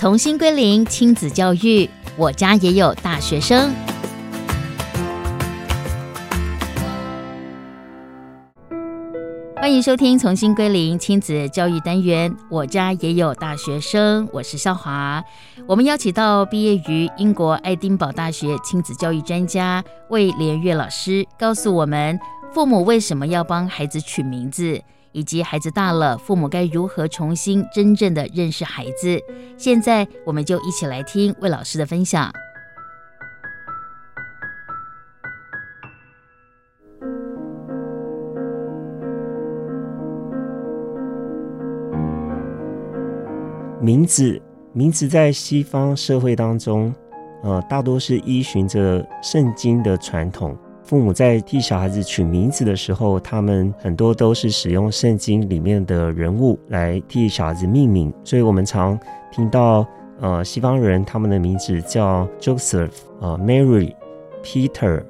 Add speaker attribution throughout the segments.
Speaker 1: 重新归零亲子教育，我家也有大学生。欢迎收听《重新归零亲子教育单元》，我家也有大学生，我是少华。我们邀请到毕业于英国爱丁堡大学亲子教育专家魏连月老师，告诉我们父母为什么要帮孩子取名字。以及孩子大了，父母该如何重新真正的认识孩子？现在我们就一起来听魏老师的分享。
Speaker 2: 名字，名字在西方社会当中，呃，大多是依循着圣经的传统。父母在替小孩子取名字的时候，他们很多都是使用圣经里面的人物来替小孩子命名，所以我们常听到呃西方人他们的名字叫 Joseph、呃、Mary、Peter、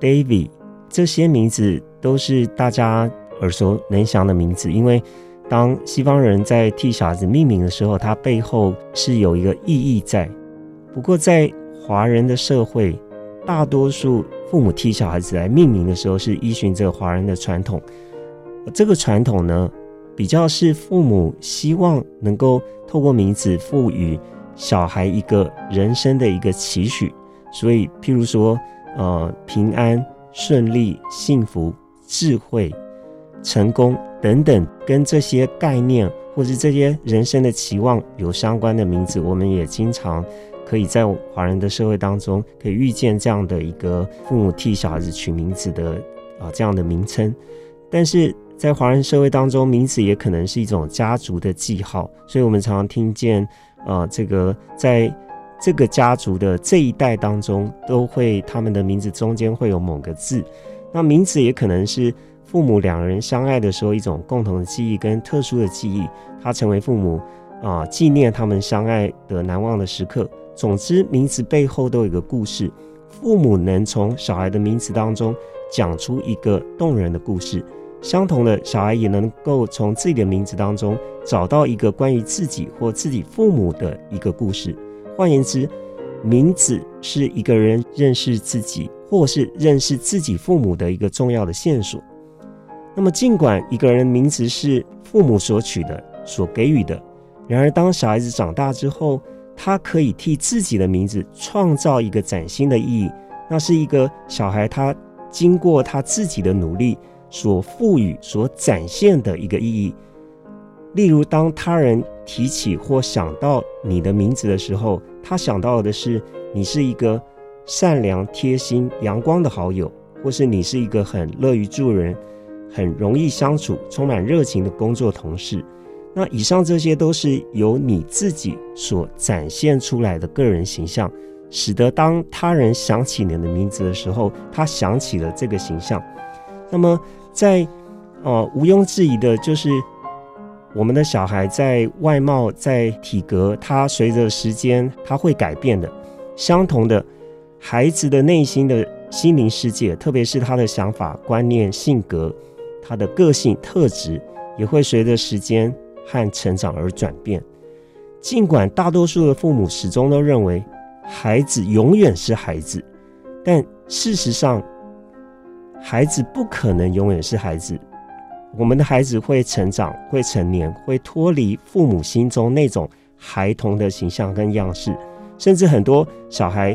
Speaker 2: David，这些名字都是大家耳熟能详的名字，因为当西方人在替小孩子命名的时候，它背后是有一个意义在。不过在华人的社会，大多数父母替小孩子来命名的时候，是依循着华人的传统。这个传统呢，比较是父母希望能够透过名字赋予小孩一个人生的一个期许。所以，譬如说，呃，平安、顺利、幸福、智慧、成功等等，跟这些概念或是这些人生的期望有相关的名字，我们也经常。可以在华人的社会当中，可以遇见这样的一个父母替小孩子取名字的啊这样的名称，但是在华人社会当中，名字也可能是一种家族的记号，所以我们常常听见啊这个在这个家族的这一代当中，都会他们的名字中间会有某个字，那名字也可能是父母两人相爱的时候一种共同的记忆跟特殊的记忆，它成为父母啊纪念他们相爱的难忘的时刻。总之，名字背后都有一个故事。父母能从小孩的名字当中讲出一个动人的故事，相同的，小孩也能够从自己的名字当中找到一个关于自己或自己父母的一个故事。换言之，名字是一个人认识自己或是认识自己父母的一个重要的线索。那么，尽管一个人名字是父母所取的、所给予的，然而当小孩子长大之后，他可以替自己的名字创造一个崭新的意义，那是一个小孩他经过他自己的努力所赋予、所展现的一个意义。例如，当他人提起或想到你的名字的时候，他想到的是你是一个善良、贴心、阳光的好友，或是你是一个很乐于助人、很容易相处、充满热情的工作同事。那以上这些都是由你自己所展现出来的个人形象，使得当他人想起你的名字的时候，他想起了这个形象。那么在，在呃毋庸置疑的就是，我们的小孩在外貌、在体格，他随着时间他会改变的。相同的，孩子的内心的心灵世界，特别是他的想法、观念、性格，他的个性特质，也会随着时间。和成长而转变，尽管大多数的父母始终都认为孩子永远是孩子，但事实上，孩子不可能永远是孩子。我们的孩子会成长，会成年，会脱离父母心中那种孩童的形象跟样式，甚至很多小孩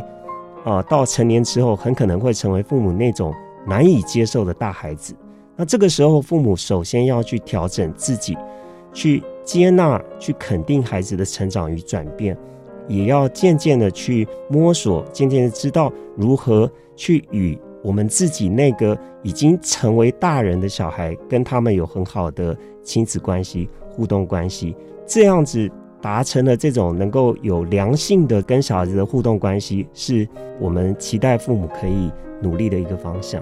Speaker 2: 啊、呃，到成年之后，很可能会成为父母那种难以接受的大孩子。那这个时候，父母首先要去调整自己。去接纳、去肯定孩子的成长与转变，也要渐渐的去摸索，渐渐的知道如何去与我们自己那个已经成为大人的小孩，跟他们有很好的亲子关系、互动关系，这样子达成了这种能够有良性的跟小孩子的互动关系，是我们期待父母可以努力的一个方向。